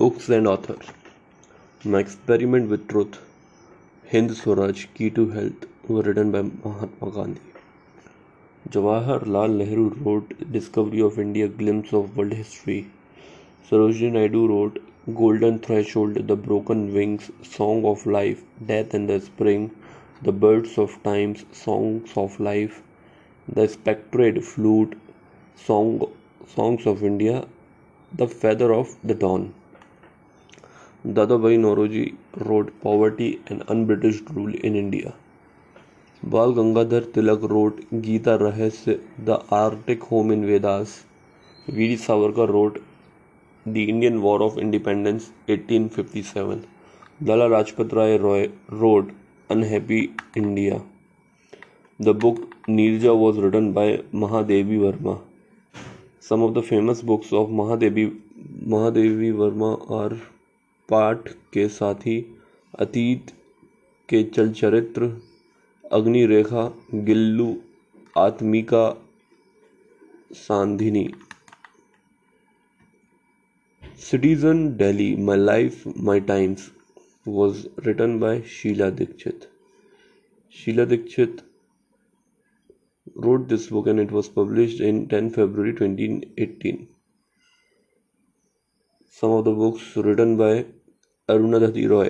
Books and Authors My Experiment with Truth Hind Swaraj Key to Health were written by Mahatma Gandhi. Jawaharlal Nehru wrote Discovery of India Glimpse of World History. Sarojini Naidu wrote Golden Threshold The Broken Wings Song of Life, Death and the Spring, The Birds of Times Songs of Life, The Spectred Flute Song, Songs of India, The Feather of the Dawn. Dadabhai Naoroji wrote poverty and unBritish rule in India Bal Gangadhar Tilak wrote Gita Rahasya the Arctic home in Vedas Veer Savarkar wrote the Indian war of independence 1857 Lala Lajpat Rai Roy wrote unhappy India the book Neerja was written by Mahadevi Verma some of the famous books of Mahadevi Mahadevi Verma are Path ke Saath hi Atit ke Chalchitra Agnirekha Gillu Atmika Sandhini citizen daily my life my times was written by Sheila Dikshit Sheila Dikshit this book and it was publish in ten 10 February 2018 some of the books written by Arundhati Roy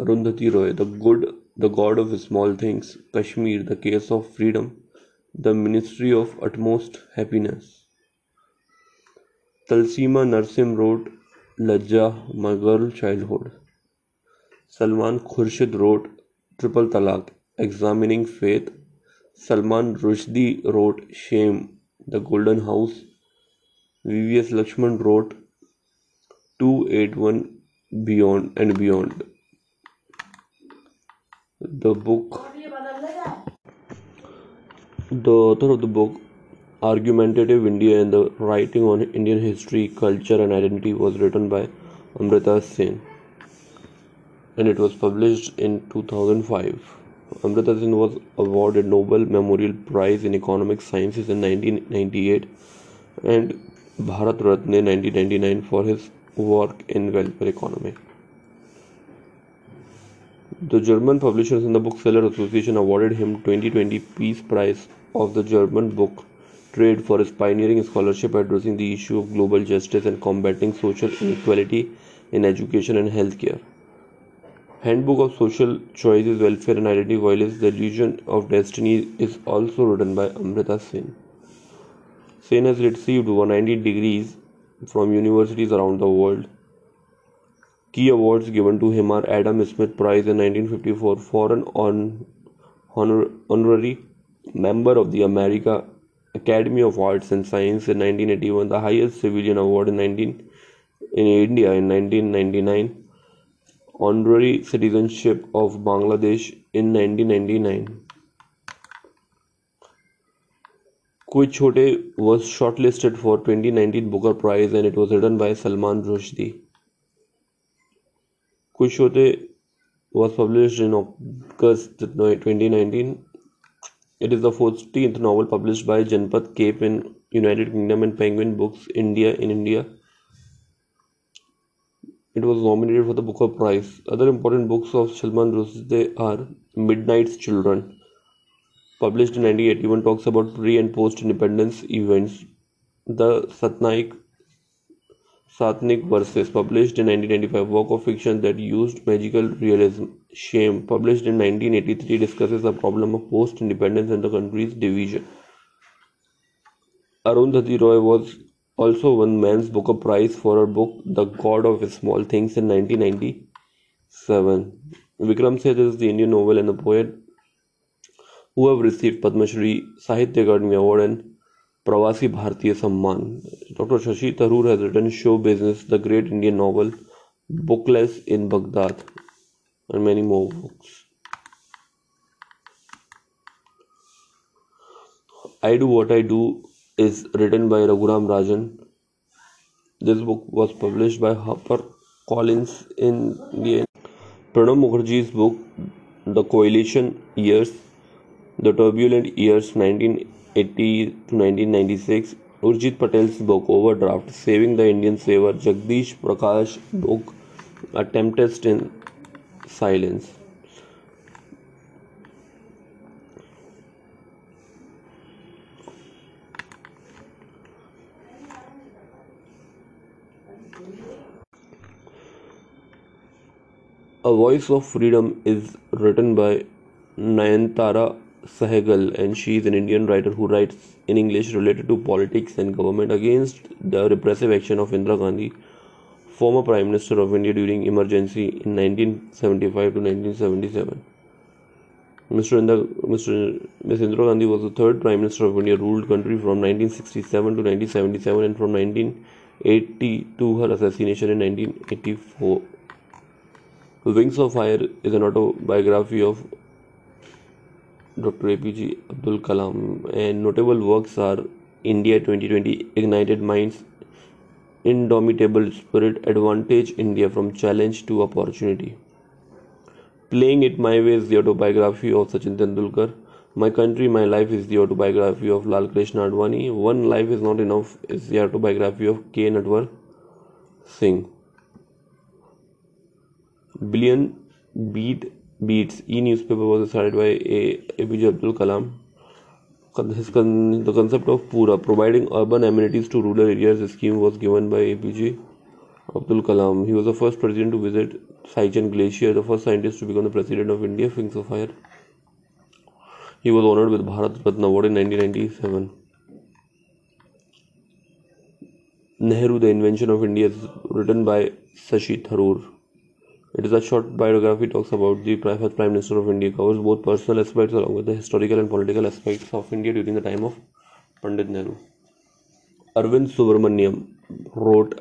Arundhati Roy the good the god of small things Kashmir the case of freedom the ministry of utmost happiness Taslima Nasrin wrote Lajja my girl childhood Salman Khurshid wrote triple talaq examining faith Salman Rushdie wrote shame the golden house V V S Laxman wrote two eight one Beyond and Beyond. The book, the author of the book, Argumentative India and the Writing on Indian History, Culture and Identity, was written by Amrita Sen and it was published in 2005. Amrita Sen was awarded Nobel Memorial Prize in Economic Sciences in 1998 and Bharat Ratna in 1999 for his work in welfare economy. The German Publishers and the Bookseller Association awarded him 2020 Peace Prize of the German Book Trade for his pioneering scholarship addressing the issue of global justice and combating social inequality in education and healthcare. Handbook of Social Choices, Welfare and Identity Violence, The Illusion of Destiny is also written by Amrita Sen. Sen has received 190 degrees from universities around the world. Key awards given to him are Adam Smith Prize in 1954 Foreign honor, honorary member of the America Academy of Arts and Science in 1981, the highest civilian award in 19 in India in 1999, honorary citizenship of Bangladesh in 1999. Kuch Chote was shortlisted for twenty-nineteen Booker Prize and it was written by Salman Rushdie. Kuch Chote was published in August 2019. It is the 14th novel published by Janpat Cape in United Kingdom and Penguin Books India in India. It was nominated for the Booker Prize. Other important books of Salman Rushdie are Midnight's Children, published in 1981 talks about pre and post independence events. The Satnaik Satnik Verses, published in 1995, work of fiction that used magical realism. Shame, published in 1983, discusses the problem of post independence and the country's division. Arundhati Roy was also won Man's Booker Prize for her book The God of Small Things in 1997. Vikram Seth is the Indian novel and the poet who have received Padma Shri Sahitya Academy Award and Pravasi Bharatiya Samman. Dr. Shashi Tharoor has written Show Business, the great Indian novel, Bookless in Baghdad, and many more books. I Do What I Do is written by Raghuram Rajan. This book was published by Harper Collins in the Pranam Mukherjee's book, The Coalition Years, The turbulent years 1980 to 1996, Urjit Patel's book Overdraft Saving the Indian Saver, Jagdish Prakash book A Tempest in Silence. A Voice of Freedom is written by Nayantara Sehgal, and she is an Indian writer who writes in English related to politics and government against the repressive action of Indira Gandhi, former Prime Minister of India during emergency in 1975 to 1977. Mr. Indra, Mr. Ms. Indira Gandhi was the third Prime Minister of India, ruled country from 1967 to 1977 and from 1980 to her assassination in 1984. Wings of Fire is an autobiography of Dr. APJ Abdul Kalam, and notable works are India 2020, Ignited Minds, Indomitable Spirit, Advantage India from Challenge to Opportunity. Playing It My Way is the autobiography of Sachin Tendulkar. My Country, My Life is the autobiography of Lal Krishna Advani. One Life is Not Enough is the autobiography of K. Natwar Singh. Billion Beat Beats e newspaper was started by a APJ Abdul Kalam. His con- the concept of Pura, providing urban amenities to rural areas, scheme was given by APJ Abdul Kalam. He was the first president to visit Saichen Glacier, the first scientist to become the president of India, things of Fire. He was honored with Bharat Ratna Award in 1997. Nehru, the invention of India, is written by Sashi Tharoor. is a short biography talks about the first Prime Minister of India, covers both personal aspects along with the historical and political aspects of India during the time of Pandit Nehru. Arvind Subramaniam wrote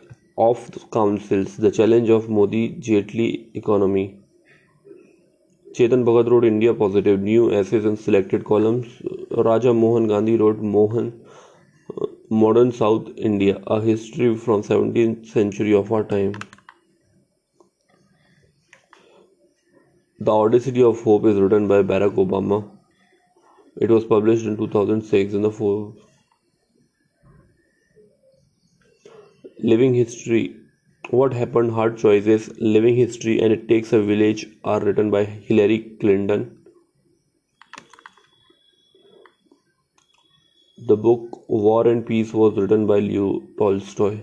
of the councils the challenge of Modi Jetli economy. Chetan Bhagat wrote India Positive, new essays and selected columns. Raja Mohan Gandhi wrote Mohan Modern South India, a history from 17th century of our time. The Audacity of Hope is written by Barack Obama. It was published in 2006 in the Forbes. Living History What Happened, Hard Choices, Living History, and It Takes a Village are written by Hillary Clinton. The book War and Peace was written by Leo Tolstoy.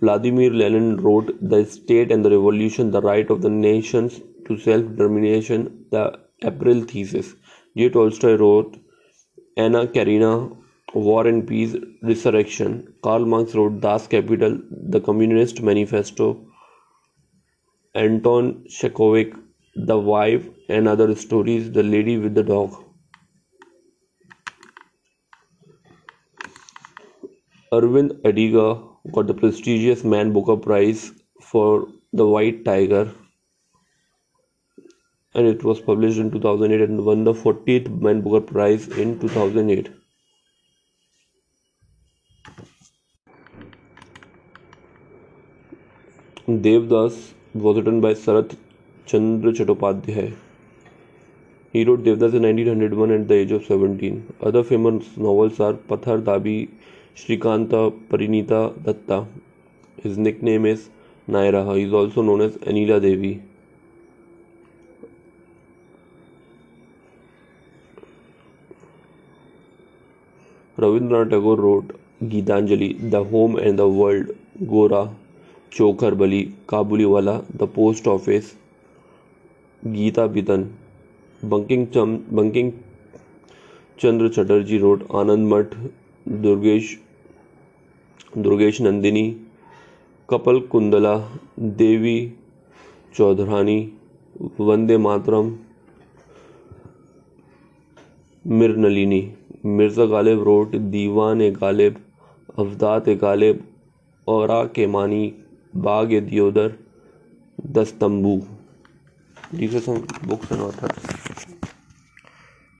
Vladimir Lenin wrote, The state and the revolution, the right of the nations to self determination, the April thesis. J. Tolstoy wrote, Anna Karina, War and Peace, Resurrection. Karl Marx wrote, Das Kapital, the Communist Manifesto. Anton Shekhovich, The Wife and Other Stories, The Lady with the Dog. Arvind Adiga got the prestigious Man Booker Prize for The White Tiger, and it was published in 2008 and won the 40th Man Booker Prize in 2008. Devdas was written by Sarath Chandra Chattopadhyay. He wrote Devdas in 1901 at the age of 17. Other famous novels are Pathar Dabi Srikanta Parineeta Datta his nick name is Nayra is also known as Anila Devi Rabindranath Tagore wrote Gitanjali the home and the world Gora Chokher Bali Kabuliwala the post office Gitabitan Bankim चम Bankim Chandra Chatterjee wrote Anandamath Durgesh Durgesh Nandini Kapalkundala Devi Chaudhurani Vande Mataram Mrinalini Mirza Ghalib wrote Diwan Ghalib अवदात गालिब और के मानी बाग दियोदर दस्तंबू जी are books and authors